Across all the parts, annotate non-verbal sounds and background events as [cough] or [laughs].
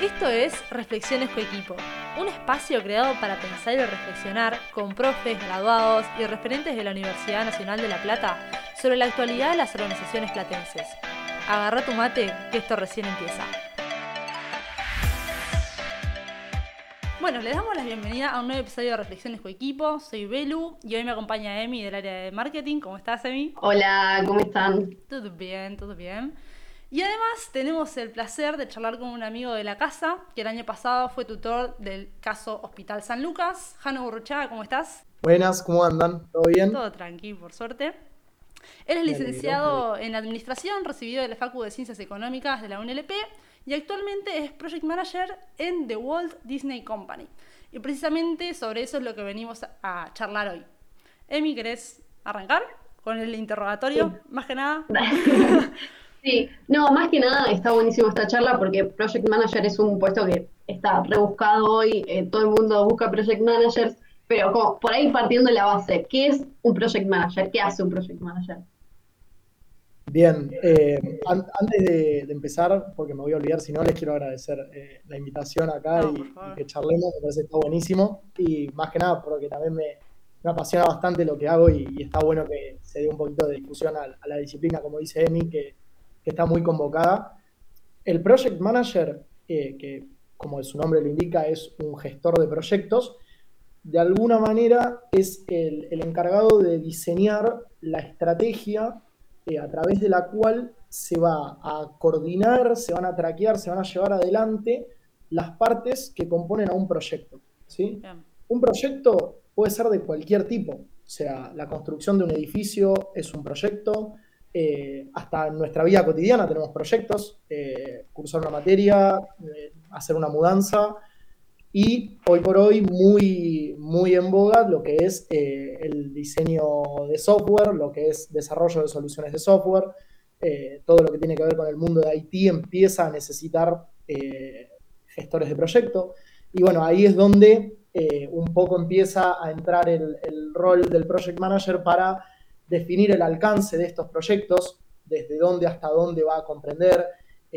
Esto es Reflexiones Coequipo, un espacio creado para pensar y reflexionar con profes, graduados y referentes de la Universidad Nacional de La Plata sobre la actualidad de las organizaciones platenses. Agarra tu mate, que esto recién empieza. Bueno, les damos la bienvenida a un nuevo episodio de Reflexiones Coequipo. Soy Belu y hoy me acompaña Emi del área de marketing. ¿Cómo estás, Emi? Hola, ¿cómo están? Todo bien, todo bien. Y además tenemos el placer de charlar con un amigo de la casa, que el año pasado fue tutor del caso Hospital San Lucas. Jano Burruchaga, ¿cómo estás? Buenas, ¿cómo andan? ¿Todo bien? Todo tranquilo, por suerte. Él es licenciado en Administración, recibido de la Facu de Ciencias Económicas de la UNLP y actualmente es Project Manager en The Walt Disney Company. Y precisamente sobre eso es lo que venimos a charlar hoy. Emi, ¿querés arrancar con el interrogatorio? Más que nada. [laughs] Sí, no, más que nada está buenísimo esta charla porque Project Manager es un puesto que está rebuscado hoy, eh, todo el mundo busca Project Managers, pero como por ahí partiendo de la base, ¿qué es un Project Manager? ¿Qué hace un Project Manager? Bien, eh, antes de, empezar, porque me voy a olvidar, si no, les quiero agradecer eh, la invitación acá y, que charlemos, me parece que está buenísimo. Y más que nada, porque también me, apasiona bastante lo que hago y, está bueno que se dé un poquito de discusión a, la disciplina, como dice Emi, que, está muy convocada. El Project Manager, eh, que como su nombre lo indica, es un gestor de proyectos, de alguna manera es el, el encargado de diseñar la estrategia eh, a través de la cual se va a coordinar, se van a traquear, se van a llevar adelante las partes que componen a un proyecto. ¿sí? Un proyecto puede ser de cualquier tipo, o sea, la construcción de un edificio es un proyecto, eh, hasta nuestra vida cotidiana tenemos proyectos, eh, cursar una materia, hacer una mudanza, y hoy por hoy muy, muy en boga lo que es eh, el diseño de software, lo que es desarrollo de soluciones de software, eh, todo lo que tiene que ver con el mundo de IT empieza a necesitar eh, gestores de proyecto. Y bueno, ahí es donde un poco empieza a entrar el rol del project manager para definir el alcance de estos proyectos, desde dónde hasta dónde va a comprender,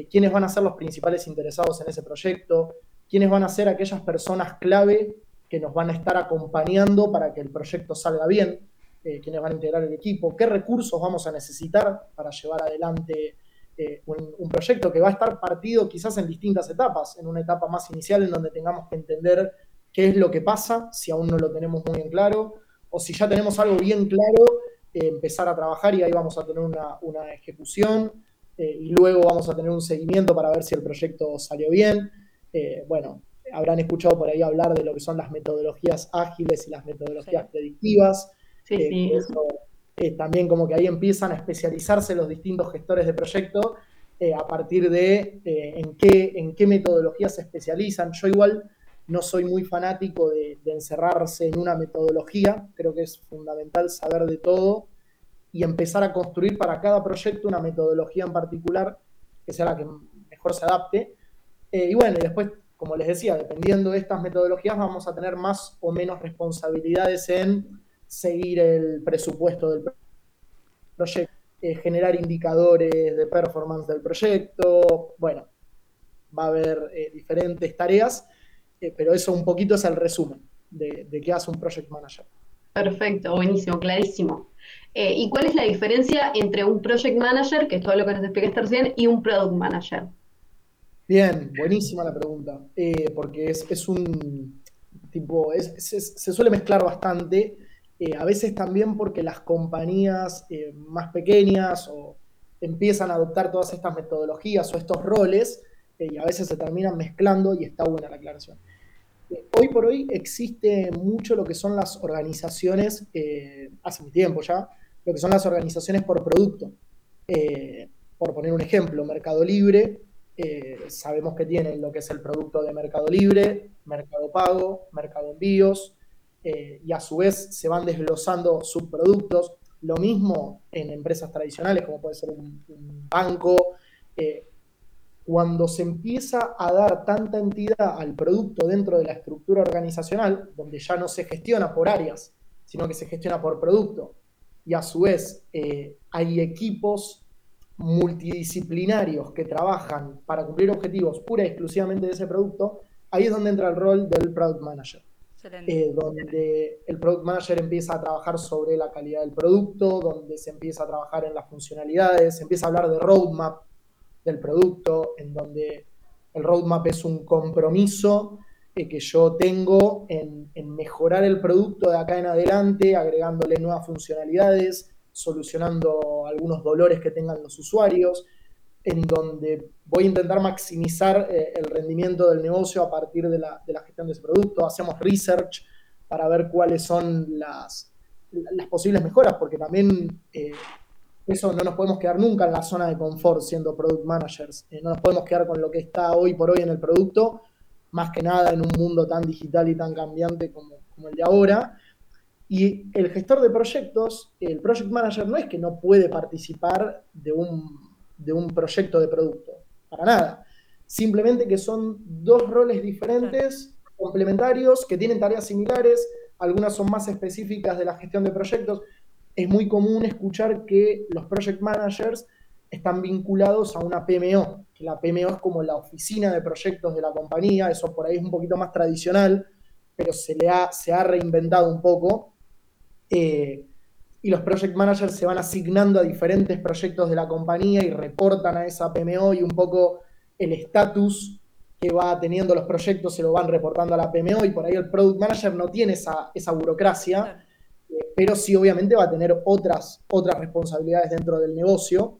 quiénes van a ser los principales interesados en ese proyecto, quiénes van a ser aquellas personas clave que nos van a estar acompañando para que el proyecto salga bien, eh, quiénes van a integrar el equipo, qué recursos vamos a necesitar para llevar adelante eh, un, proyecto que va a estar partido quizás en distintas etapas, en una etapa más inicial en donde tengamos que entender qué es lo que pasa, si aún no lo tenemos muy en claro, o si ya tenemos algo bien claro, eh, empezar a trabajar y ahí vamos a tener una, una ejecución y luego vamos a tener un seguimiento para ver si el proyecto salió bien. Eh, bueno, habrán escuchado por ahí hablar de lo que son las metodologías ágiles y las metodologías predictivas. Sí, sí. Eh, también como que ahí empiezan a especializarse los distintos gestores de proyecto eh, a partir de en, qué, en qué metodologías se especializan. Yo igual no soy muy fanático de, encerrarse en una metodología, creo que es fundamental saber de todo y empezar a construir para cada proyecto una metodología en particular que sea la que mejor se adapte eh, y bueno, y después, como les decía, dependiendo de estas metodologías, vamos a tener más o menos responsabilidades en seguir el presupuesto del proyecto, eh, generar indicadores de performance del proyecto. Bueno, va a haber eh, diferentes tareas, pero eso un poquito es el resumen de, de, qué hace un project manager. Perfecto, buenísimo, clarísimo. ¿Y cuál es la diferencia entre un project manager, que es todo lo que nos explicaste recién, y un product manager? Bien, buenísima la pregunta, eh, porque es, un tipo, se suele mezclar bastante, eh, a veces también porque las compañías eh, más pequeñas o empiezan a adoptar todas estas metodologías o estos roles y a veces se terminan mezclando y está buena la aclaración. Hoy por hoy existe mucho lo que son las organizaciones, hace un tiempo ya, lo que son las organizaciones por producto. por poner un ejemplo, Mercado Libre eh, sabemos que tienen lo que es el producto de Mercado Libre, Mercado Pago, Mercado Envíos, eh, y a su vez se van desglosando subproductos. Lo mismo en empresas tradicionales, como puede ser un, banco. Eh, cuando se empieza a dar tanta entidad al producto dentro de la estructura organizacional, donde ya no se gestiona por áreas, sino que se gestiona por producto, y a su vez hay equipos multidisciplinarios que trabajan para cumplir objetivos pura y exclusivamente de ese producto, ahí es donde entra el rol del Product Manager. Eh, donde el Product Manager empieza a trabajar sobre la calidad del producto, donde se empieza a trabajar en las funcionalidades, se empieza a hablar de roadmap del producto, en donde el roadmap es un compromiso eh, que yo tengo en, mejorar el producto de acá en adelante, agregándole nuevas funcionalidades, solucionando algunos dolores que tengan los usuarios, en donde voy a intentar maximizar eh, el rendimiento del negocio a partir de la, gestión de ese producto. Hacemos research para ver cuáles son las, las posibles mejoras, porque también eh, eso no nos podemos quedar nunca en la zona de confort siendo product managers. Eh, no nos podemos quedar con lo que está hoy por hoy en el producto, más que nada en un mundo tan digital y tan cambiante como, como el de ahora. Y el gestor de proyectos, el project manager, no es que no puede participar de un, de un proyecto de producto, para nada. Simplemente que son dos roles diferentes, complementarios, que tienen tareas similares, algunas son más específicas de la gestión de proyectos. Es muy común escuchar que los project managers están vinculados a una PMO, que la PMO es como la oficina de proyectos de la compañía, eso por ahí es un poquito más tradicional, pero se, le ha, se ha reinventado un poco. Eh, y los project managers se van asignando a diferentes proyectos de la compañía y reportan a esa PMO y un poco el estatus que va teniendo los proyectos se lo van reportando a la PMO y por ahí el product manager no tiene esa, esa burocracia, pero sí obviamente va a tener otras, otras responsabilidades dentro del negocio.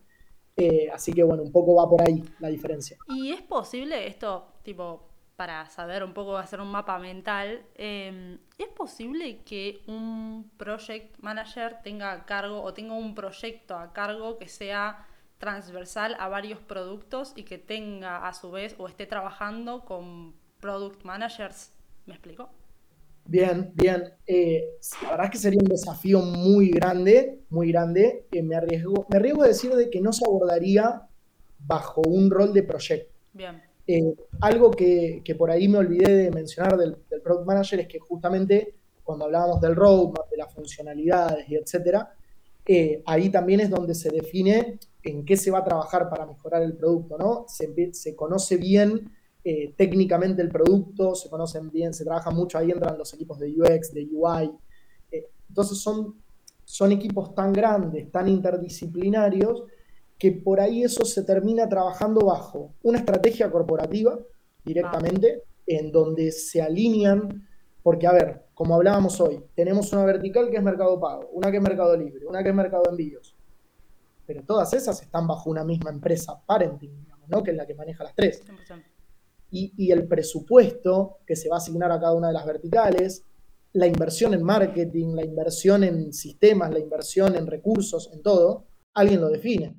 Eh, así que bueno, un poco va por ahí la diferencia. ¿Y es posible esto, tipo, para saber un poco, hacer un mapa mental, em, ¿es posible que un project manager tenga a cargo o tenga un proyecto a cargo que sea transversal a varios productos y que tenga a su vez o esté trabajando con product managers? ¿Me explico? Bien, bien. Eh, la verdad es que sería un desafío muy grande, muy grande. que me, arriesgo, me arriesgo a decir de que no se abordaría bajo un rol de proyecto. Bien. Eh, algo que, por ahí me olvidé de mencionar del, Product Manager es que justamente cuando hablábamos del roadmap, de las funcionalidades y etcétera, eh, ahí también es donde se define en qué se va a trabajar para mejorar el producto, ¿no? Se, conoce bien eh, técnicamente el producto, se conocen bien, se trabaja mucho, ahí entran los equipos de UX, de UI. entonces son, son equipos tan grandes, tan interdisciplinarios, que por ahí eso se termina trabajando bajo una estrategia corporativa directamente, en donde se alinean, porque a ver, como hablábamos hoy, tenemos una vertical que es mercado pago, una que es mercado libre, una que es mercado envíos, pero todas esas están bajo una misma empresa parenting, digamos, ¿no? que es la que maneja las tres. Y, y el presupuesto que se va a asignar a cada una de las verticales, la inversión en marketing, la inversión en sistemas, la inversión en recursos, en todo, alguien lo define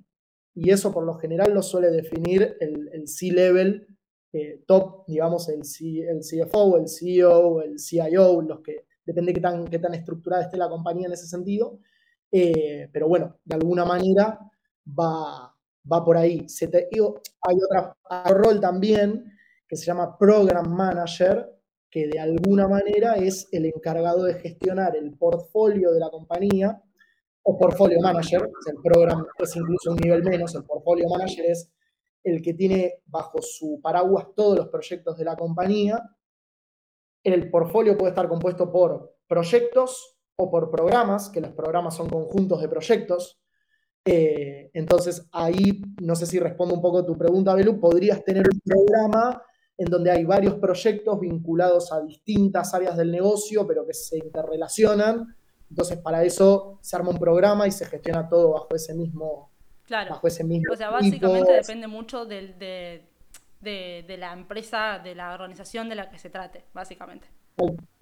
y eso por lo general lo suele definir el, C-level eh, top, digamos, el, el CFO, el CEO, el CIO, los que depende qué tan, qué tan estructurada esté la compañía en ese sentido. Eh, pero bueno, de alguna manera va, va por ahí. Se hay otro rol también que se llama Program Manager, que de alguna manera es el encargado de gestionar el portfolio de la compañía o portfolio manager, el programa es incluso un nivel menos, el portfolio manager es el que tiene bajo su paraguas todos los proyectos de la compañía. El portfolio puede estar compuesto por proyectos o por programas, que los programas son conjuntos de proyectos. Eh, entonces ahí, no sé si respondo un poco a tu pregunta, Belu, podrías tener un programa en donde hay varios proyectos vinculados a distintas áreas del negocio, pero que se interrelacionan entonces, para eso se arma un programa y se gestiona todo bajo ese mismo. Claro. Bajo ese mismo o sea, básicamente depende mucho de, la empresa, de la organización de la que se trate, básicamente.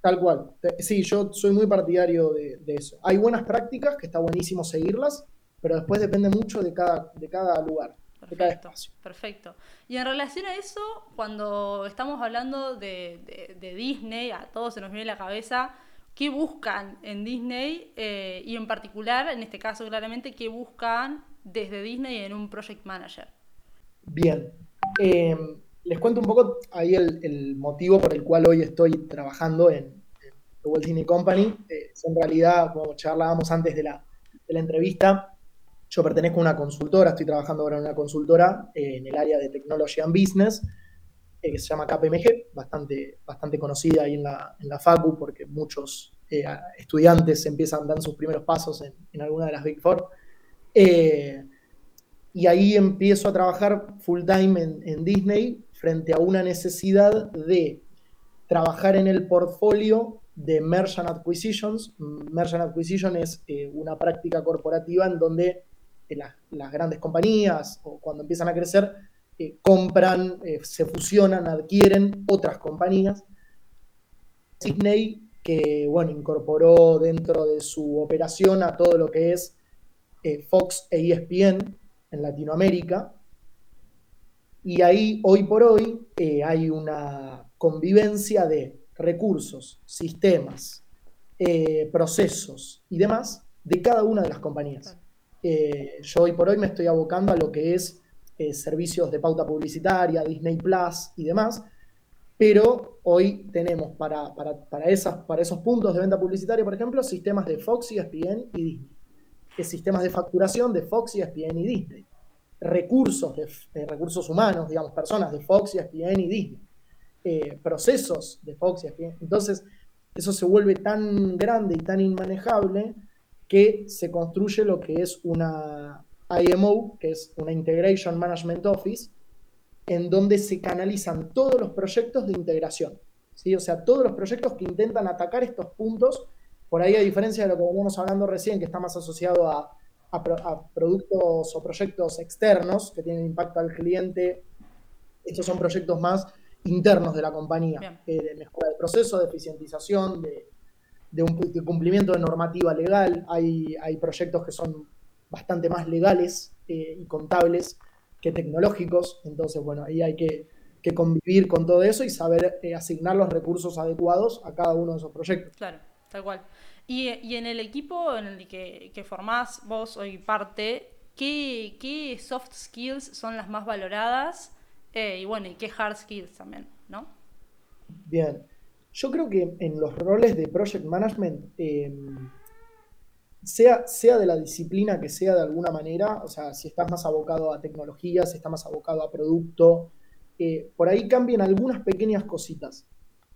Tal, cual. Sí, yo soy muy partidario de, eso. Hay buenas prácticas que está buenísimo seguirlas, pero después depende mucho de cada, de cada lugar. Perfecto, perfecto. Y en relación a eso, cuando estamos hablando de, de Disney, a todos se nos viene a la cabeza qué buscan en Disney eh, y en particular, en este caso claramente, qué buscan desde Disney en un project manager. Bien, em, les cuento un poco ahí el, motivo por el cual hoy estoy trabajando en, The Walt Disney Company. Eh, en realidad, como charlábamos antes de la, de la entrevista, Yo pertenezco a una consultora, estoy trabajando ahora en una consultora en el área de Technology and Business, que se llama KPMG, bastante, bastante conocida ahí en la, en la FACU, porque muchos estudiantes empiezan, dan sus primeros pasos en, en alguna de las Big Four. y ahí empiezo a trabajar full time en, en Disney frente a una necesidad de trabajar en el portfolio de Merchant Acquisitions. Merchant Acquisition es eh, una práctica corporativa en donde eh, las grandes compañías o cuando empiezan a crecer eh, compran, se fusionan, adquieren otras compañías. Disney, que bueno, incorporó dentro de su operación a todo lo que es Fox e ESPN en Latinoamérica. Y ahí, hoy por hoy, hay una convivencia de recursos, sistemas, eh, procesos y demás de cada una de las compañías. Eh, yo hoy por hoy me estoy abocando a lo que es eh, servicios de pauta publicitaria, Disney Plus y demás, pero hoy tenemos para, esas, para esos puntos de venta publicitaria, por ejemplo, sistemas de Fox, ESPN y Disney. sistemas de facturación de Fox, ESPN y Disney. Recursos, de, recursos humanos, digamos, personas de Fox, ESPN y Disney eh, procesos de Fox y Entonces, eso se vuelve tan grande y tan inmanejable que se construye lo que es una IMO, que es una Integration Management Office, en donde se canalizan todos los proyectos de integración. ¿sí? O sea, todos los proyectos que intentan atacar estos puntos, por ahí a diferencia de lo que veníamos hablando recién, que está más asociado a, a productos o proyectos externos que tienen impacto al cliente, estos son proyectos más internos de la compañía, eh, de mejora del proceso, de eficientización, de, un, cumplimiento de normativa legal. Hay, hay proyectos que son bastante más legales eh, y contables que tecnológicos, entonces, bueno, ahí hay que, convivir con todo eso y saber eh, asignar los recursos adecuados a cada uno de esos proyectos. Claro, tal cual. Y, en el equipo en el que, que formás vos hoy parte, ¿qué, ¿qué soft skills son las más valoradas? Eh, y bueno, y qué hard skills también, ¿no? Bien. Yo creo que en los roles de project management, em, sea, sea de la disciplina que sea de alguna manera, o sea, si estás más abocado a tecnología, si estás más abocado a producto, eh, por ahí cambian algunas pequeñas cositas.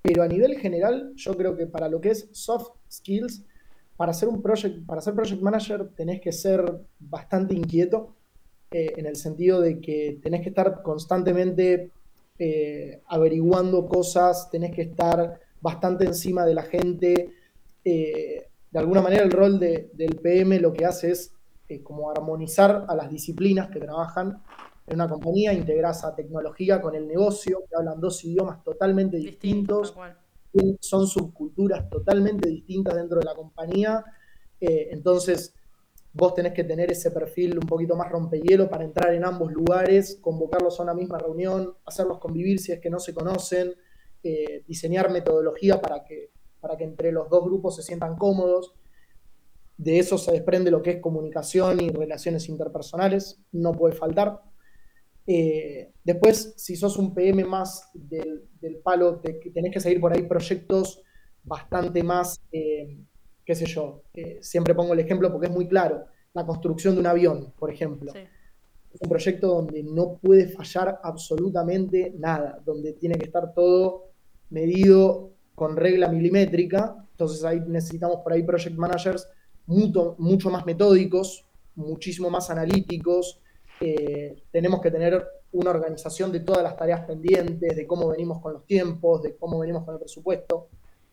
Pero a nivel general, yo creo que para lo que es soft skills, para ser un project, para ser project manager tenés que ser bastante inquieto, eh, en el sentido de que tenés que estar constantemente eh, averiguando cosas, tenés que estar bastante encima de la gente. Eh, de alguna manera el rol del PM lo que hace es como armonizar a las disciplinas que trabajan en una compañía, integras a tecnología con el negocio, que hablan dos idiomas totalmente distintos, son subculturas totalmente distintas dentro de la compañía. entonces, vos tenés que tener ese perfil un poquito más rompehielo para entrar en ambos lugares, convocarlos a una misma reunión, hacerlos convivir si es que no se conocen, eh, diseñar metodología para que, para que entre los dos grupos se sientan cómodos. De eso se desprende lo que es comunicación y relaciones interpersonales, no puede faltar. Eh, después, si sos un PM más del, palo, tenés que seguir por ahí proyectos bastante más eh, qué sé yo, eh, siempre pongo el ejemplo porque es muy claro, la construcción de un avión, por ejemplo. Es un proyecto donde no puede fallar absolutamente nada, donde tiene que estar todo medido con regla milimétrica, entonces ahí necesitamos por ahí project managers mucho, mucho más metódicos, muchísimo más analíticos, eh, tenemos que tener una organización de todas las tareas pendientes, de cómo venimos con los tiempos, de cómo venimos con el presupuesto.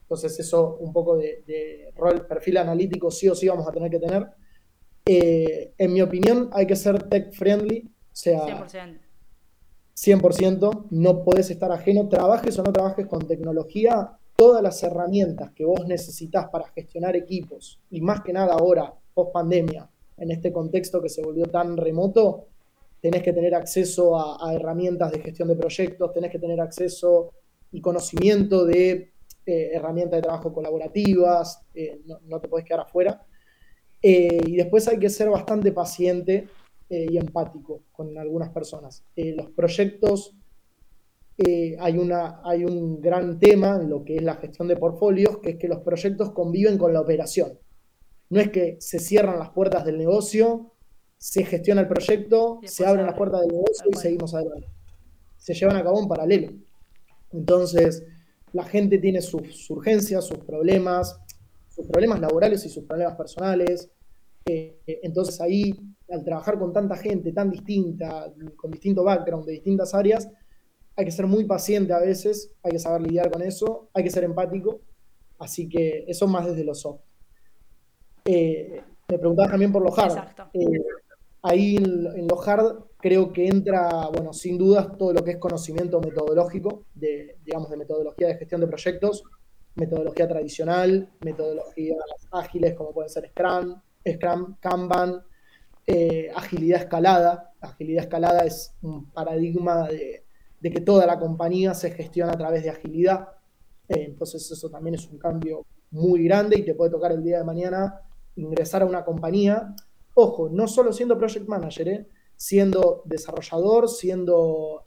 Entonces eso, un poco de, rol, perfil analítico, sí o sí vamos a tener que tener. Eh, en mi opinión, hay que ser tech friendly, o sea, 100%. 100%, no podés estar ajeno, trabajes o no trabajes con tecnología, todas las herramientas que vos necesitas para gestionar equipos, y más que nada ahora, post pandemia, en este contexto que se volvió tan remoto, tenés que tener acceso a herramientas de gestión de proyectos, tenés que tener acceso y conocimiento de eh, herramientas de trabajo colaborativas, eh, no, te puedes quedar afuera. Eh, y después hay que ser bastante paciente y empático con algunas personas. los proyectos, hay, una, hay un gran tema en lo que es la gestión de portfolios, que es que los proyectos conviven con la operación. No es que se cierran las puertas del negocio se gestiona el proyecto, se abren las puertas del negocio y seguimos adelante. Se llevan a cabo en paralelo. Entonces, la gente tiene sus urgencias, sus problemas, sus problemas laborales y sus problemas personales. Eh, entonces ahí, al trabajar con tanta gente tan distinta, con distinto background, de distintas áreas, hay que ser muy paciente a veces, hay que saber lidiar con eso, hay que ser empático. Así que eso más desde los soft. Eh, me preguntabas también por los hard. Eh, ahí en, en, los hard creo que entra, bueno, sin dudas todo lo que es conocimiento metodológico, de, digamos, de metodología de gestión de proyectos, metodología tradicional, metodologías ágiles como pueden ser Scrum, Scrum, Kanban, eh, agilidad escalada. Agilidad escalada es un paradigma de, que toda la compañía se gestiona a través de agilidad. Eh, entonces eso también es un cambio muy grande y te puede tocar el día de mañana ingresar a una compañía. Ojo, no solo siendo project manager, eh, siendo desarrollador, siendo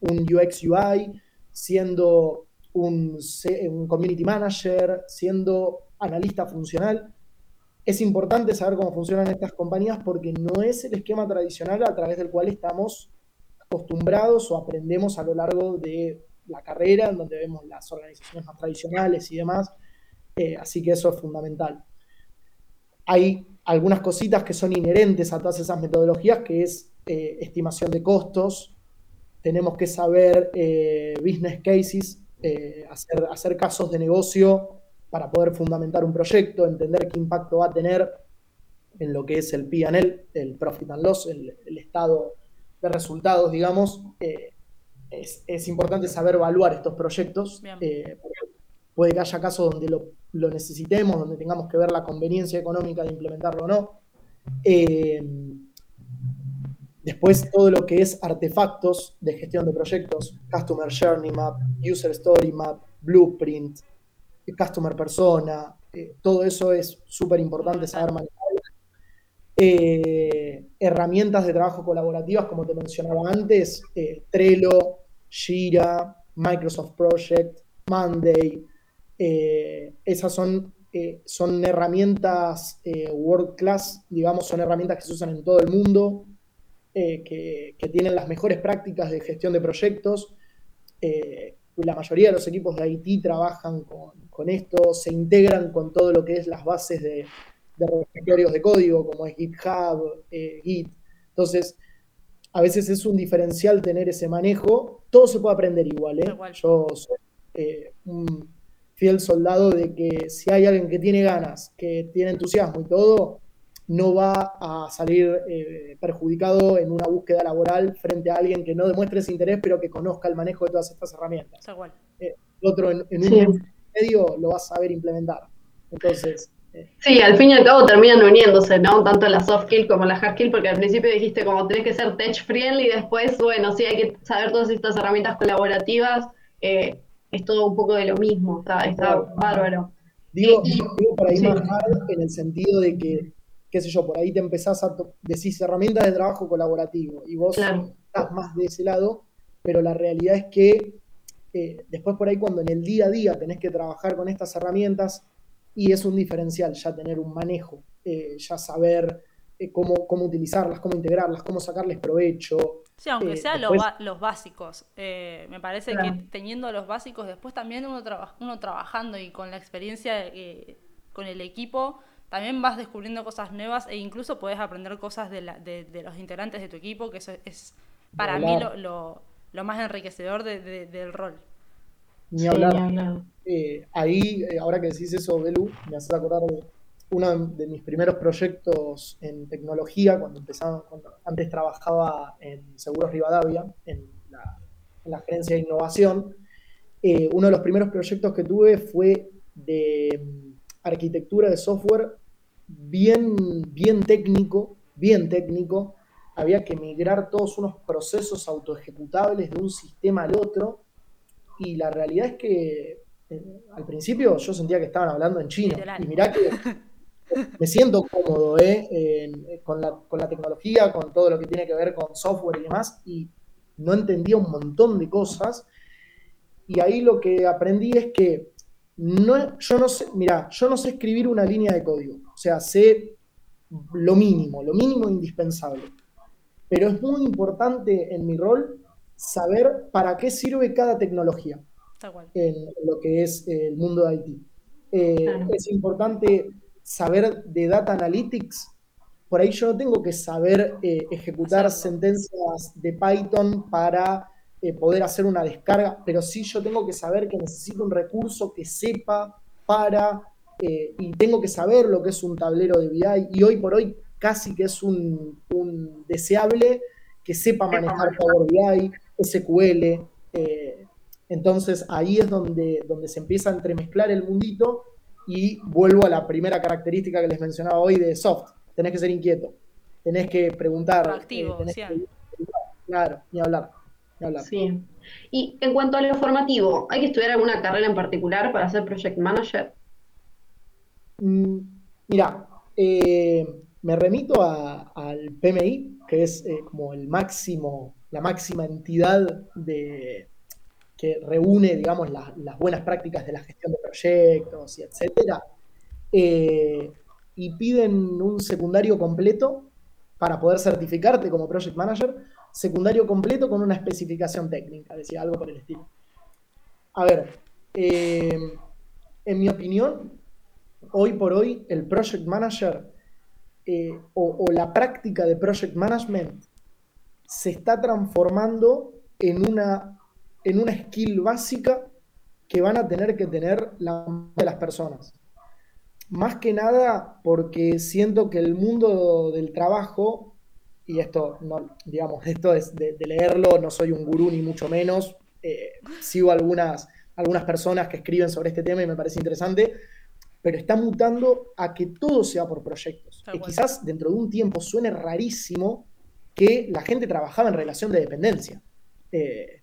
un UX UI, siendo un, un community manager, siendo analista funcional. Es importante saber cómo funcionan estas compañías porque no es el esquema tradicional a través del cual estamos acostumbrados o aprendemos a lo largo de la carrera, en donde vemos las organizaciones más tradicionales y demás. Eh, así que eso es fundamental. Hay algunas cositas que son inherentes a todas esas metodologías, que es eh, estimación de costos. Tenemos que saber eh, business cases, eh, hacer, hacer casos de negocio para poder fundamentar un proyecto, entender qué impacto va a tener en lo que es el PNL, el Profit and Loss, el, estado de resultados, digamos. Eh, es, importante saber evaluar estos proyectos. Eh, puede que haya casos donde lo, lo, necesitemos, donde tengamos que ver la conveniencia económica de implementarlo o no. Después todo lo que es artefactos de gestión de proyectos, Customer Journey Map, User Story Map, Blueprint, Customer Persona, eh, todo eso es súper importante saber manejar. Eh, herramientas de trabajo colaborativas, como te mencionaba antes, eh, Trello, Jira, Microsoft Project, Monday, esas son, son herramientas world class, digamos, son herramientas que se usan en todo el mundo, eh, que, tienen las mejores prácticas de gestión de proyectos. Eh, la mayoría de los equipos de IT trabajan con, esto, se integran con todo lo que es las bases de, de repositorios de código, como es GitHub, eh, Git. Entonces, a veces es un diferencial tener ese manejo. Todo se puede aprender igual. Yo soy un fiel soldado de que si hay alguien que tiene ganas, que tiene entusiasmo y todo, no va a salir eh, perjudicado en una búsqueda laboral frente a alguien que no demuestre ese interés, pero que conozca el manejo de todas estas herramientas. Eh, otro en, un medio lo va a saber implementar. Entonces. Eh, sí, al fin y al cabo terminan uniéndose, ¿no? Tanto la soft skill como la hard skill, porque al principio dijiste como tenés que ser tech friendly y después, bueno, sí hay que saber todas estas herramientas colaborativas. Es todo un poco de lo mismo, está, está bárbaro. Digo, digo por ahí más hard en el sentido de que qué sé yo, por ahí te empezás a decir herramientas de trabajo colaborativo y vos estás más de ese lado, pero la realidad es que eh, después por ahí cuando en el día a día tenés que trabajar con estas herramientas y es un diferencial ya tener un manejo, eh, ya saber eh, cómo, cómo utilizarlas, cómo integrarlas, cómo sacarles provecho. Sí, aunque sean los básicos. me parece que teniendo los básicos, después también uno, uno trabajando y con la experiencia con el equipo, también vas descubriendo cosas nuevas e incluso puedes aprender cosas de, de, los integrantes de tu equipo, que eso es para mí lo, lo, más enriquecedor del rol. Ni hablar. Eh, ahí, eh, ahora que decís eso, Belu, me hace acordar de uno de mis primeros proyectos en tecnología, cuando empezaba, cuando antes trabajaba en Seguros Rivadavia, en la, en la gerencia de innovación. Eh, uno de los primeros proyectos que tuve fue de arquitectura de software bien, bien técnico, bien técnico. Había que migrar todos unos procesos autoejecutables de un sistema al otro. Y la realidad es que eh, al principio yo sentía que estaban hablando en chino. Y mirá que [laughs] me siento cómodo eh, con, la, con la tecnología, con todo lo que tiene que ver con software y demás. Y no entendía un montón de cosas. Y ahí lo que aprendí es que no, yo no sé, mira, yo no sé escribir una línea de código. O sea, sé lo mínimo, lo mínimo indispensable. Pero es muy importante en mi rol saber para qué sirve cada tecnología en lo que es el mundo de IT. Eh, es importante saber de data analytics. Por ahí yo no tengo que saber eh, ejecutar sentencias de Python para eh, poder hacer una descarga, pero sí yo tengo que saber que necesito un recurso que sepa para, y tengo que saber lo que es un tablero de BI, y hoy por hoy casi que es un, un deseable que sepa manejar Power BI, SQL. entonces ahí es donde, donde se empieza a entremezclar el mundito y vuelvo a la primera característica que les mencionaba hoy de soft. Tenés que ser inquieto. Tenés que preguntar. Eh, Activo, claro, ni hablar, Sí. Y en cuanto a lo formativo, ¿hay que estudiar alguna carrera en particular para ser project manager? Mm, mira, eh, me remito al PMI, que es eh, como el máximo, la máxima entidad de, que reúne, digamos, las buenas prácticas de la gestión de proyectos y etcétera, eh, y piden un secundario completo para poder certificarte como project manager, secundario completo con una especificación técnica, decía algo por el estilo. A ver, eh, en mi opinión, hoy por hoy el project manager eh, o la práctica de project management se está transformando en una en una skill básica que van a tener que tener la de las personas. Más que nada porque siento que el mundo del trabajo, y esto, no, digamos, esto es de, leerlo, no soy un gurú ni mucho menos, eh, sigo algunas, algunas personas que escriben sobre este tema y me parece interesante, pero está mutando a que todo sea por proyectos. Y quizás dentro de un tiempo suene rarísimo que la gente trabajaba en relación de dependencia. Eh,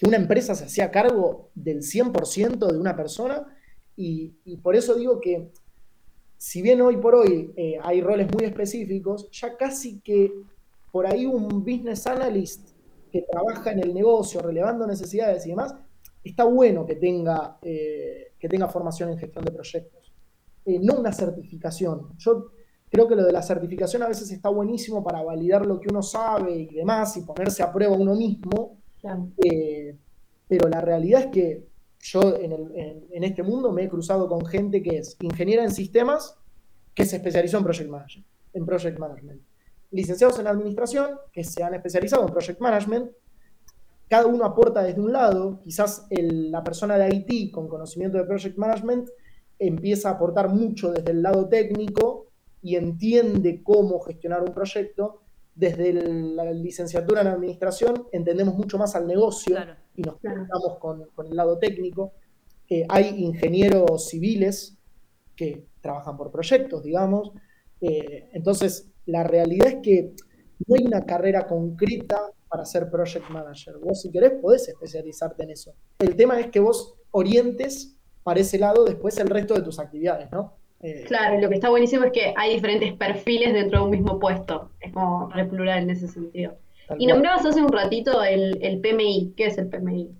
que una empresa se hacía cargo del 100% de una persona y, por eso digo que si bien hoy por hoy eh, hay roles muy específicos, ya casi que por ahí un business analyst que trabaja en el negocio, relevando necesidades y demás, está bueno que tenga, eh, que tenga formación en gestión de proyectos. Eh, no una certificación. Yo creo que lo de la certificación a veces está buenísimo para validar lo que uno sabe y demás y ponerse a prueba uno mismo, eh, pero la realidad es que yo en, este mundo me he cruzado con gente que es ingeniera en sistemas, que se especializó en project management, en project management. Licenciados en administración, que se han especializado en project management. Cada uno aporta desde un lado. Quizás la persona de IT con conocimiento de project management empieza a aportar mucho desde el lado técnico y entiende cómo gestionar un proyecto desde la licenciatura en administración entendemos mucho más al negocio y nos conectamos con, el lado técnico. Eh, hay ingenieros civiles que trabajan por proyectos, digamos. Eh, entonces, la realidad es que no hay una carrera concreta para ser project manager. Vos, si querés, podés especializarte en eso. El tema es que vos orientes para ese lado después el resto de tus actividades, ¿no? Eh, claro, lo que está buenísimo es que hay diferentes perfiles dentro de un mismo puesto. Es como re plural en ese sentido. Y nombrabas hace un ratito el, PMI. ¿Qué es el PMI?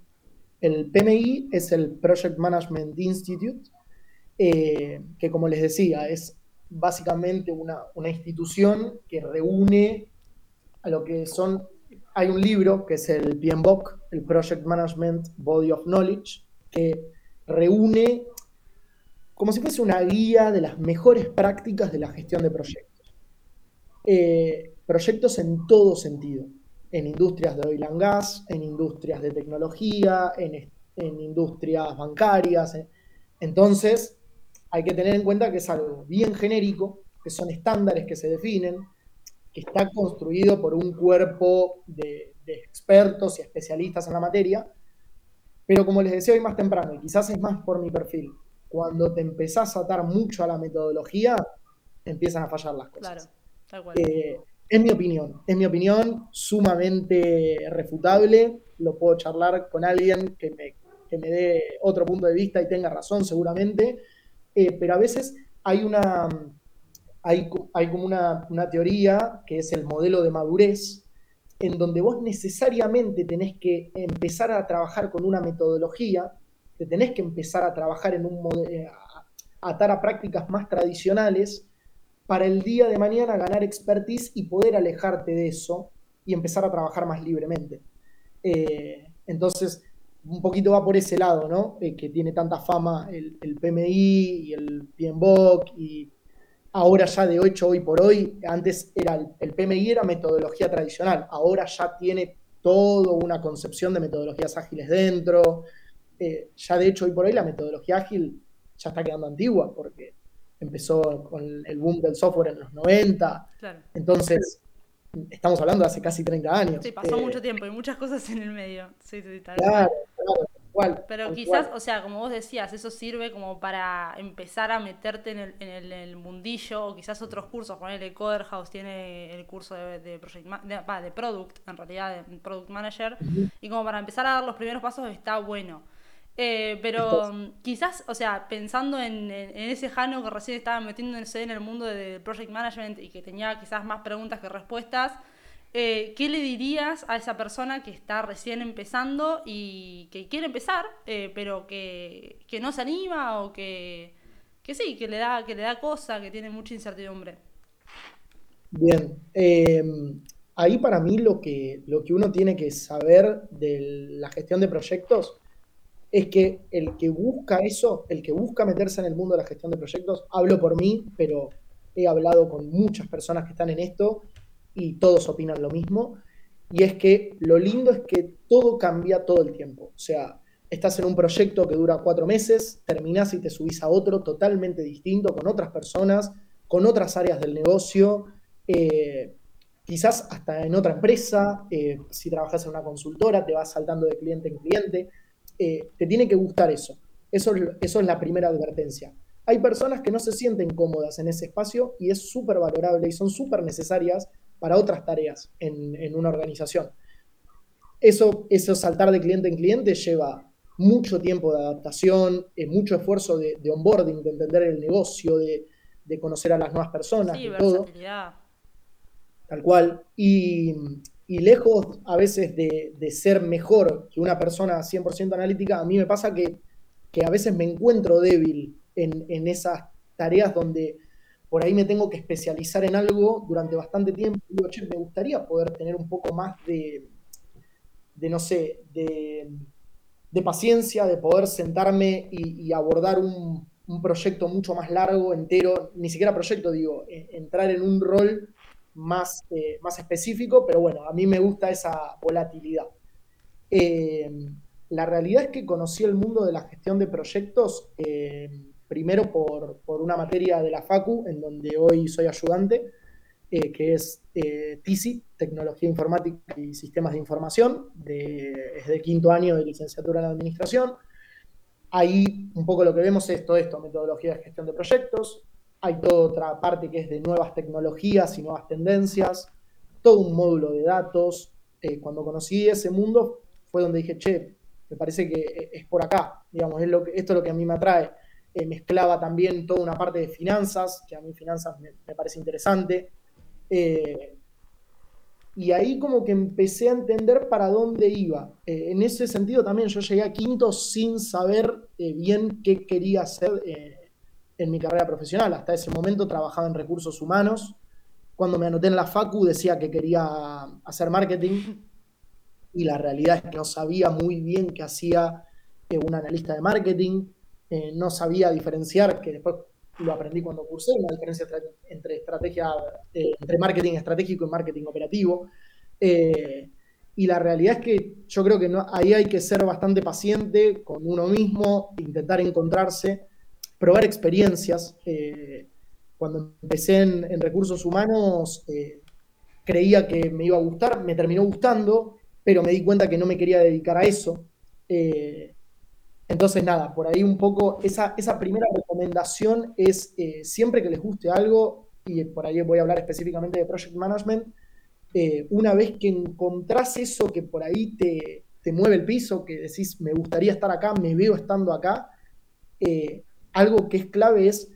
El PMI es el Project Management Institute, eh, que como les decía, es básicamente una, institución que reúne a lo que son... Hay un libro que es el PMBOK, el Project Management Body of Knowledge, que reúne como si fuese una guía de las mejores prácticas de la gestión de proyectos. Eh, proyectos en todo sentido, en industrias de oil and gas, en industrias de tecnología, en, industrias bancarias. Entonces, hay que tener en cuenta que es algo bien genérico, que son estándares que se definen, que está construido por un cuerpo de, de expertos y especialistas en la materia, pero como les decía hoy más temprano, y quizás es más por mi perfil, cuando te empezás a atar mucho a la metodología, empiezan a fallar las cosas. Claro, eh, es mi opinión, es mi opinión sumamente refutable, lo puedo charlar con alguien que me, me dé otro punto de vista y tenga razón seguramente, eh, pero a veces hay una, hay, hay como una, una, teoría que es el modelo de madurez, en donde vos necesariamente tenés que empezar a trabajar con una metodología te tenés que empezar a trabajar en un modelo, eh, atar a prácticas más tradicionales, para el día de mañana ganar expertise y poder alejarte de eso y empezar a trabajar más libremente. Eh, entonces, un poquito va por ese lado, ¿no? Eh, que tiene tanta fama el, PMI y el PMBOK y ahora ya de 8 hoy por hoy, antes era el, PMI era metodología tradicional, ahora ya tiene toda una concepción de metodologías ágiles dentro. Eh, ya de hecho hoy por hoy la metodología ágil ya está quedando antigua porque empezó con el boom del software en los 90. Entonces, estamos hablando de hace casi 30 años. Sí, pasó eh, mucho tiempo y muchas cosas en el medio. Sí, sí, tal claro, claro, igual. Pero quizás, o sea, como vos decías, eso sirve como para empezar a meterte en el, en el, mundillo o quizás otros cursos. Ponerle Coder House tiene el curso de, de, project de, Product, en realidad, de Product Manager. Y como para empezar a dar los primeros pasos está bueno. Eh, pero mm, quizás, o sea, pensando en, ese Jano que recién estaba metiéndose en el mundo del project management y que tenía quizás más preguntas que respuestas, eh, ¿qué le dirías a esa persona que está recién empezando y que quiere empezar, eh, pero que, no se anima o que, que sí, que le da, que le da cosa, que tiene mucha incertidumbre? Bien, ahí para mí lo que, lo que uno tiene que saber de la gestión de proyectos es que el que busca eso, el que busca meterse en el mundo de la gestión de proyectos, hablo por mí, pero he hablado con muchas personas que están en esto y todos opinan lo mismo, y es que lo lindo es que todo cambia todo el tiempo. O sea, estás en un proyecto que dura cuatro meses, terminás y te subís a otro totalmente distinto, con otras personas, con otras áreas del negocio, eh, quizás hasta en otra empresa, eh, si trabajas en una consultora, te vas saltando de cliente en cliente. Eh, te tiene que gustar eso. Eso, eso es la primera advertencia. Hay personas que no se sienten cómodas en ese espacio y es súper valorable y son súper necesarias para otras tareas en, una organización. Eso, eso saltar de cliente en cliente lleva mucho tiempo de adaptación, eh, mucho esfuerzo de, onboarding, de entender el negocio, de, conocer a las nuevas personas. Sí, todo. Tal cual. Y, y lejos a veces de, ser mejor que una persona 100% analítica, a mí me pasa que, a veces me encuentro débil en, esas tareas donde por ahí me tengo que especializar en algo durante bastante tiempo. Digo, che, me gustaría poder tener un poco más de, de no sé, de, paciencia, de poder sentarme y, abordar un, un, proyecto mucho más largo, entero, ni siquiera proyecto, digo, e, entrar en un rol más, eh, más específico, pero bueno, a mí me gusta esa volatilidad. Eh, la realidad es que conocí el mundo de la gestión de proyectos eh, primero por, una materia de la FACU, en donde hoy soy ayudante, que es TISI, Tecnología Informática y Sistemas de Información, es de quinto año de licenciatura en Administración. Ahí un poco lo que vemos es todo esto, metodología de gestión de proyectos, hay toda otra parte que es de nuevas tecnologías y nuevas tendencias, todo un módulo de datos. Eh, cuando conocí ese mundo fue donde dije, che, me parece que es por acá, digamos, es lo que, esto es lo que a mí me atrae. Eh, mezclaba también toda una parte de finanzas, que a mí finanzas me, parece interesante. Eh, y ahí como que empecé a entender para dónde iba. en ese sentido también yo llegué a quinto sin saber bien qué quería hacer en mi carrera profesional. Hasta ese momento trabajaba en recursos humanos. Cuando me anoté en la Facu decía que quería hacer marketing y la realidad es que no sabía muy bien qué hacía eh, un analista de marketing, eh, no sabía diferenciar, que después lo aprendí cuando cursé, una diferencia entre estrategia, eh, entre marketing estratégico y marketing operativo. y la realidad es que yo creo que no, ahí hay que ser bastante paciente con uno mismo, intentar encontrarse probar experiencias. Eh, cuando empecé en, recursos humanos, eh, creía que me iba a gustar, me terminó gustando, pero me di cuenta que no me quería dedicar a eso. Eh, entonces, nada, por ahí un poco, esa, esa primera recomendación es siempre que les guste algo, y por ahí voy a hablar específicamente de Project Management, una vez que encontrás eso que por ahí te, te, mueve el piso, que decís, me gustaría estar acá, me veo estando acá, algo que es clave es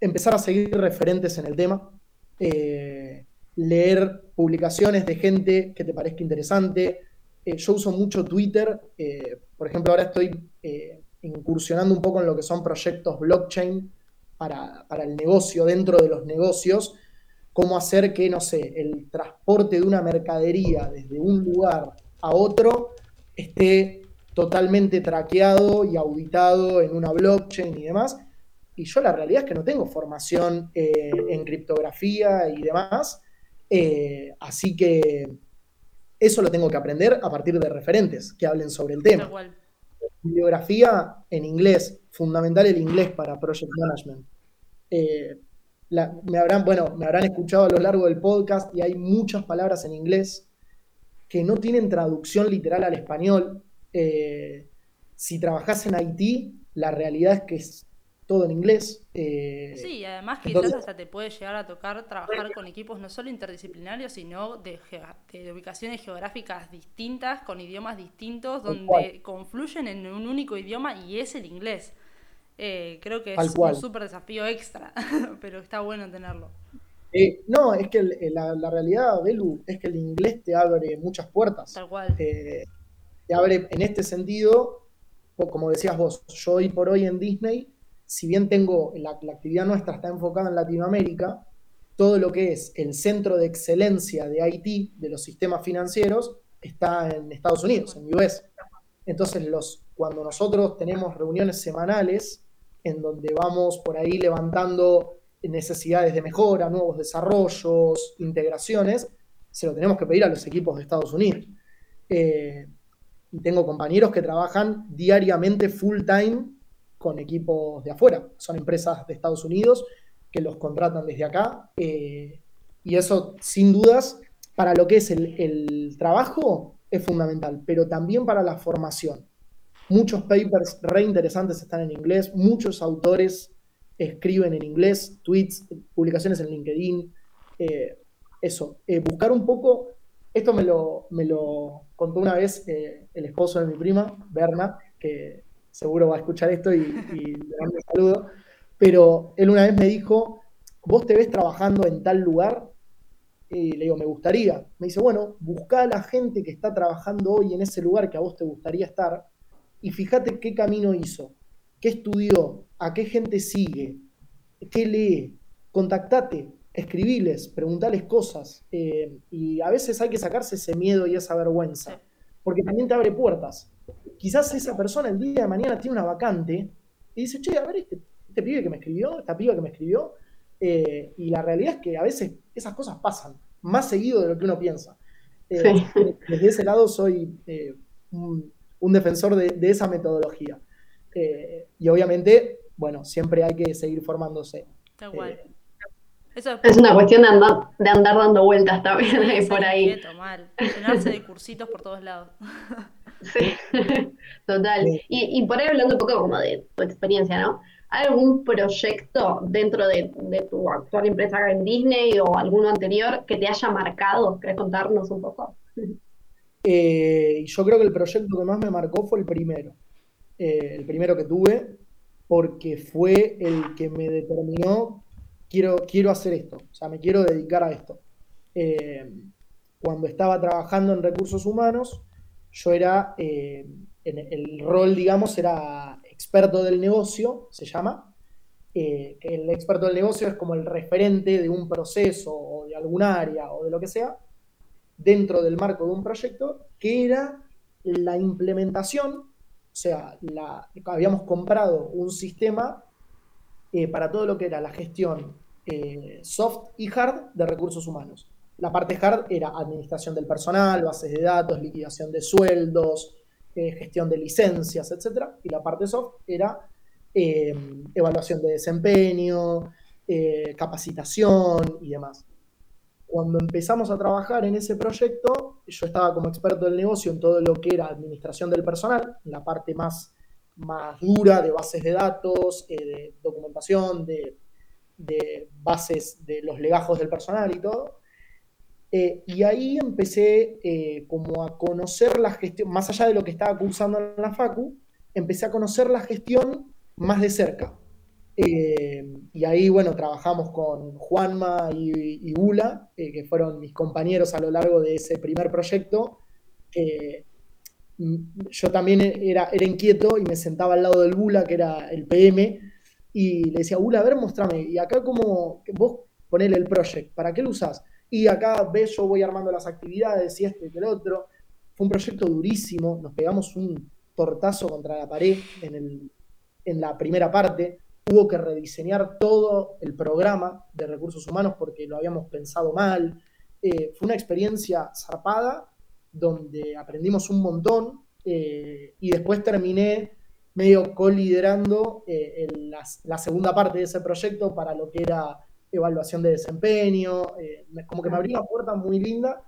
empezar a seguir referentes en el tema, eh, leer publicaciones de gente que te parezca interesante. Eh, yo uso mucho Twitter, eh, por ejemplo, ahora estoy incursionando un poco en lo que son proyectos blockchain para, el negocio, dentro de los negocios, cómo hacer que, no sé, el transporte de una mercadería desde un lugar a otro esté totalmente traqueado y auditado en una blockchain y demás. Y yo la realidad es que no tengo formación eh, en criptografía y demás, eh, así que eso lo tengo que aprender a partir de referentes que hablen sobre el tema. Bibliografía en inglés, fundamental el inglés para Project Management. Eh, me habrán, bueno, me habrán escuchado a lo largo del podcast y hay muchas palabras en inglés que no tienen traducción literal al español. Eh, si trabajas en Haití, la realidad es que es todo en inglés. Eh, sí, además quizás hasta te puede llegar a tocar trabajar con equipos no solo interdisciplinarios, sino de, ubicaciones geográficas distintas, con idiomas distintos, donde confluyen en un único idioma y es el inglés. Eh, creo que es un súper desafío extra, [laughs] pero está bueno tenerlo. Eh, no, es que la, realidad, Belu, es que el inglés te abre muchas puertas. Tal cual. Te abre en este sentido, como decías vos, yo hoy por hoy en Disney si bien tengo, la, actividad nuestra está enfocada en Latinoamérica, todo lo que es el centro de excelencia de IT, de los sistemas financieros, está en Estados Unidos, en US. Entonces, los, cuando nosotros tenemos reuniones semanales en donde vamos por ahí levantando necesidades de mejora, nuevos desarrollos, integraciones, se lo tenemos que pedir a los equipos de Estados Unidos. Eh, y tengo compañeros que trabajan diariamente full time con equipos de afuera. Son empresas de Estados Unidos que los contratan desde acá. Eh, y eso, sin dudas, para lo que es el, trabajo es fundamental, pero también para la formación. Muchos papers re interesantes están en inglés, muchos autores escriben en inglés, tweets, publicaciones en LinkedIn. Eh, eso, eh, buscar un poco, esto me lo, me lo contó una vez el esposo de mi prima, Berna, que seguro va a escuchar esto y, le mando un saludo, pero él una vez me dijo, vos te ves trabajando en tal lugar, y le digo, me gustaría. Me dice, bueno, busca a la gente que está trabajando hoy en ese lugar que a vos te gustaría estar y fíjate qué camino hizo, qué estudió, a qué gente sigue, qué lee, contactate, escribiles, preguntales cosas. Eh, y a veces hay que sacarse ese miedo y esa vergüenza, porque también te abre puertas quizás esa persona el día de mañana tiene una vacante y dice, che, a ver, este, este pibe que me escribió, esta piba que me escribió, eh, y la realidad es que a veces esas cosas pasan más seguido de lo que uno piensa. Eh, desde ese lado soy eh, un, defensor de, esa metodología. y obviamente, bueno, siempre hay que seguir formándose. Es una cuestión de andar, de andar dando vueltas también por ahí. Llenarse de cursitos por todos lados. [laughs] Sí, [laughs] total. Y, por ahí hablando un poco como de tu experiencia, ¿no? ¿Hay algún proyecto dentro de, tu actual empresa en Disney o alguno anterior que te haya marcado? ¿Querés contarnos un poco? [laughs] Eh, yo creo que el proyecto que más me marcó fue el primero. Eh, el primero que tuve, porque fue el que me determinó, quiero, quiero hacer esto, o sea, me quiero dedicar a esto. Eh, cuando estaba trabajando en recursos humanos, yo era, eh, en el rol, digamos, era experto del negocio, se llama. Eh, el experto del negocio es como el referente de un proceso o de algún área o de lo que sea, dentro del marco de un proyecto, que era la implementación, o sea, habíamos comprado un sistema eh, para todo lo que era la gestión soft y hard de recursos humanos. La parte hard era administración del personal, bases de datos, liquidación de sueldos, eh, gestión de licencias, etc. Y la parte soft era eh, evaluación de desempeño, eh, capacitación y demás. Cuando empezamos a trabajar en ese proyecto, yo estaba como experto del negocio en todo lo que era administración del personal, la parte más, más dura de bases de datos, de documentación, de, bases de los legajos del personal y todo. Eh, y ahí empecé eh, como a conocer la gestión, más allá de lo que estaba cursando en la Facu, empecé a conocer la gestión más de cerca. Eh, y ahí, bueno, trabajamos con Juanma y, y que fueron mis compañeros a lo largo de ese primer proyecto. Yo también era, era inquieto y me sentaba al lado del Bula, que era el PM, y le decía, Bula, a ver, mostrame, y acá como, vos ponele el project, ¿para qué lo usás? Y acá ves, yo voy armando las actividades y este y el otro. Fue un proyecto durísimo, nos pegamos un tortazo contra la pared en, el, en la primera parte. Hubo que rediseñar todo el programa de recursos humanos porque lo habíamos pensado mal. Eh, fue una experiencia zarpada donde aprendimos un montón eh, y después terminé medio coliderando eh, la, la, segunda parte de ese proyecto para lo que era evaluación de desempeño, eh, como que me abrió una puerta muy linda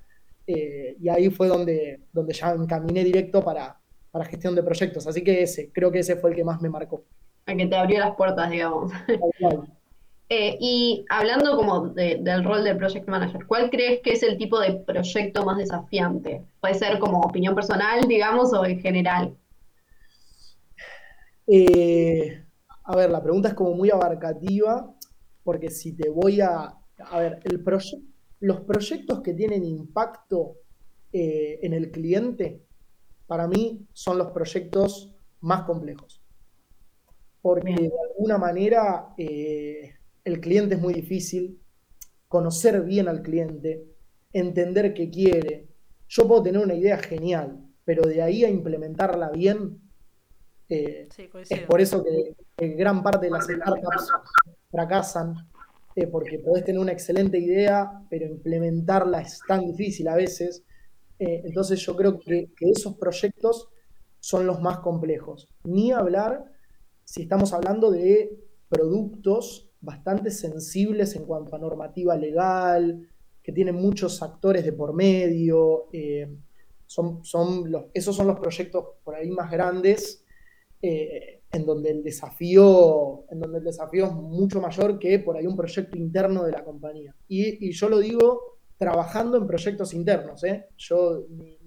y ahí fue donde, donde ya encaminé directo para, para gestión de proyectos. Así que ese, creo que ese fue el que más me marcó. El que te abrió las puertas, digamos. Eh, y hablando como del rol de project manager, ¿cuál crees que es el tipo de proyecto más desafiante? Puede ser como opinión personal, digamos, o en general. a ver, la pregunta es como muy abarcativa porque si te voy a... A ver, el los proyectos que tienen impacto eh, en el cliente, para mí son los proyectos más complejos. Porque de alguna manera eh, el cliente es muy difícil, conocer bien al cliente, entender qué quiere. Yo puedo tener una idea genial, pero de ahí a implementarla bien, eh, es por eso que, que, gran parte de las startups fracasan, eh, porque podés tener una excelente idea, pero implementarla es tan difícil a veces. Eh, entonces yo creo que, esos proyectos son los más complejos. Ni hablar si estamos hablando de productos bastante sensibles en cuanto a normativa legal, que tienen muchos actores de por medio. Eh, son, son los, esos son los proyectos por ahí más grandes en donde el desafío, en donde el desafío es mucho mayor que por ahí un proyecto interno de la compañía. Y, yo lo digo trabajando en proyectos internos. ¿eh? Yo, mi,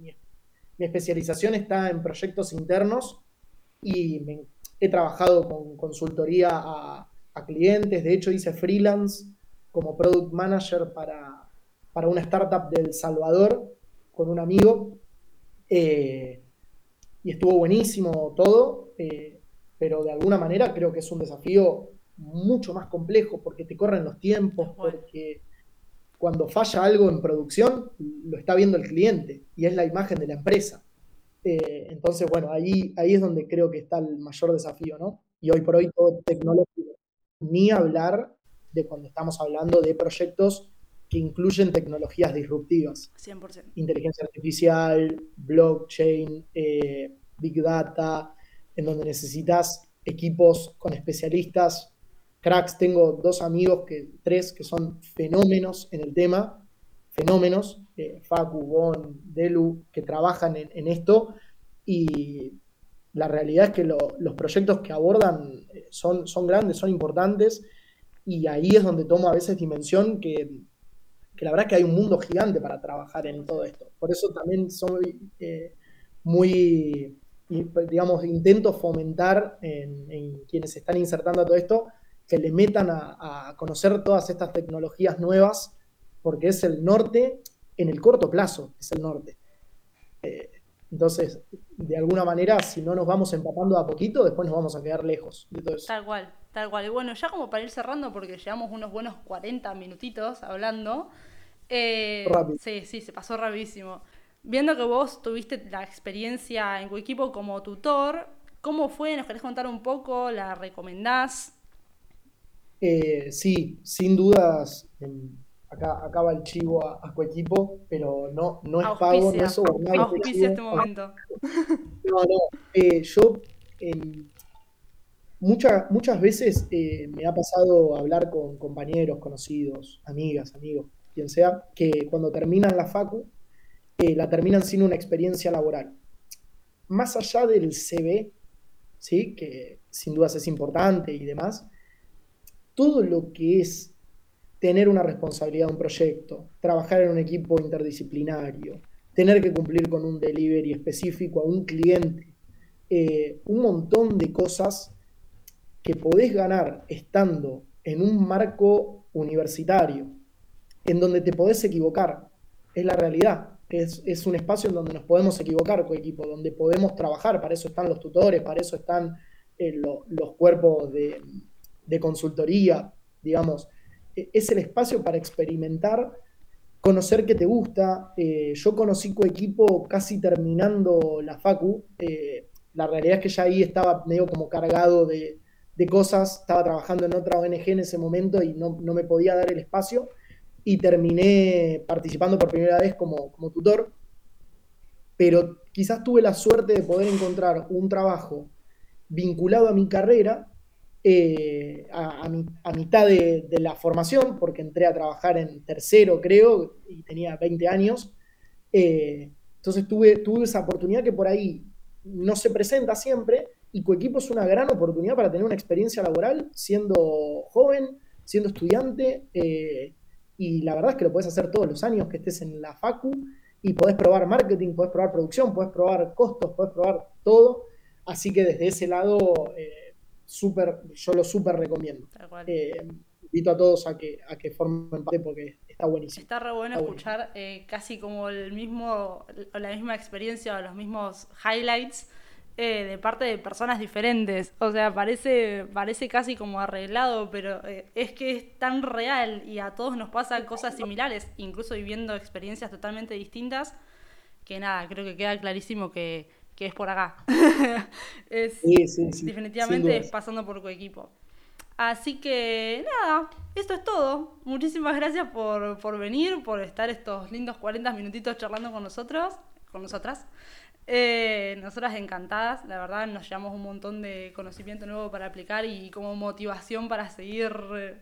especialización está en proyectos internos y he trabajado con consultoría a, clientes. De hecho, hice freelance como product manager para, para una startup del Salvador con un amigo. Eh, y estuvo buenísimo todo. Eh, pero de alguna manera creo que es un desafío mucho más complejo porque te corren los tiempos, porque cuando falla algo en producción lo está viendo el cliente y es la imagen de la empresa. Eh, entonces, bueno, ahí, ahí es donde creo que está el mayor desafío, ¿no? Y hoy por hoy todo tecnológico. Ni hablar de cuando estamos hablando de proyectos que incluyen tecnologías disruptivas. 100%. Inteligencia artificial, blockchain, eh, big data, en donde necesitas equipos con especialistas, cracks. Tengo dos amigos, que, tres, que son fenómenos en el tema, fenómenos, eh, Facu, Bon, Delu, que trabajan en, esto y la realidad es que los proyectos que abordan son, son grandes, son importantes y ahí es donde tomo a veces dimensión que, la verdad es que hay un mundo gigante para trabajar en todo esto. Por eso también soy eh, muy pues, digamos, intento fomentar en, quienes están insertando a todo esto que le metan a, conocer todas estas tecnologías nuevas, porque es el norte en el corto plazo, es el norte. Eh, entonces, de alguna manera, si no nos vamos empapando a poquito, después nos vamos a quedar lejos de todo eso. Tal cual, tal cual. Y bueno, ya como para ir cerrando, porque llevamos unos buenos 40 minutitos hablando. Eh, sí, sí, se pasó rapidísimo. Viendo que vos tuviste la experiencia en equipo como tutor, ¿cómo fue? ¿Nos querés contar un poco? ¿La recomendás? Eh, sí, sin dudas. Acá, acaba el chivo a, a equipo, pero no, no es pago, no es Auspicia este momento. [laughs] No, no. Eh, yo em, muchas veces eh, me ha pasado hablar con compañeros, conocidos, amigas, amigos, quien sea, que cuando terminan la facu la terminan sin una experiencia laboral. Más allá del CV, ¿sí? que sin dudas es importante y demás, todo lo que es tener una responsabilidad de un proyecto, trabajar en un equipo interdisciplinario, tener que cumplir con un delivery específico a un cliente, eh, un montón de cosas que podés ganar estando en un marco universitario, en donde te podés equivocar, es la realidad. Es, un espacio en donde nos podemos equivocar con equipo, donde podemos trabajar, para eso están los tutores, para eso están eh, los cuerpos de, consultoría, digamos. Es el espacio para experimentar, conocer qué te gusta. Eh, yo conocí Coequipo casi terminando la Facu. Eh, la realidad es que ya ahí estaba medio como cargado de, cosas, estaba trabajando en otra ONG en ese momento y no, me podía dar el espacio. Y terminé participando por primera vez como, como tutor. Pero quizás tuve la suerte de poder encontrar un trabajo vinculado a mi carrera eh, a, mitad de, la formación, porque entré a trabajar en tercero, creo, y tenía 20 años. Eh, entonces tuve, tuve esa oportunidad que por ahí no se presenta siempre, y Coequipo es una gran oportunidad para tener una experiencia laboral siendo joven, siendo estudiante, eh, y la verdad es que lo puedes hacer todos los años que estés en la FACU, y podés probar marketing, podés probar producción, podés probar costos, podés probar todo. Así que desde ese lado súper, yo lo súper recomiendo. Eh, invito a todos a que, a que formen parte porque está buenísimo. Está re bueno escuchar eh, casi como el mismo, la misma experiencia o los mismos highlights eh, de parte de personas diferentes. O sea, parece, parece casi como arreglado, pero es que es tan real y a todos nos pasan cosas similares, incluso viviendo experiencias totalmente distintas, que nada, creo que queda clarísimo que que es por acá. [laughs] es, definitivamente es pasando por equipo Así que nada, esto es todo. Muchísimas gracias por, venir, por estar estos lindos 40 minutitos charlando con nosotros, con nosotras. Eh, nosotras encantadas, la verdad nos llevamos un montón de conocimiento nuevo para aplicar y como motivación para seguir eh,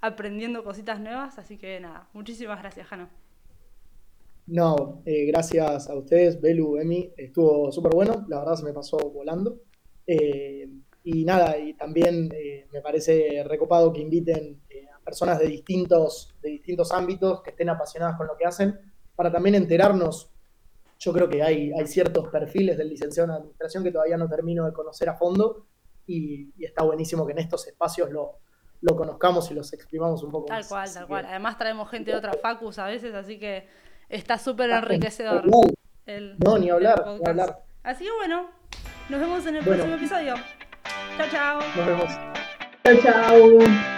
aprendiendo cositas nuevas. Así que nada, muchísimas gracias, Jano. No, eh, gracias a ustedes, Belu, Emi, estuvo súper bueno, la verdad se me pasó volando. Eh, y nada, y también eh, me parece recopado que inviten a personas de distintos, de distintos ámbitos que estén apasionadas con lo que hacen, para también enterarnos. Yo creo que hay, hay ciertos perfiles del licenciado en administración que todavía no termino de conocer a fondo y, está buenísimo que en estos espacios lo, lo conozcamos y los exprimamos un poco tal más. Cual, tal cual. Además traemos gente de otras facus a veces, así que Está súper enriquecedor. no, ni hablar, ni hablar. Así que bueno, nos vemos en el próximo episodio. Chao, chao. Nos vemos. Chao, chao.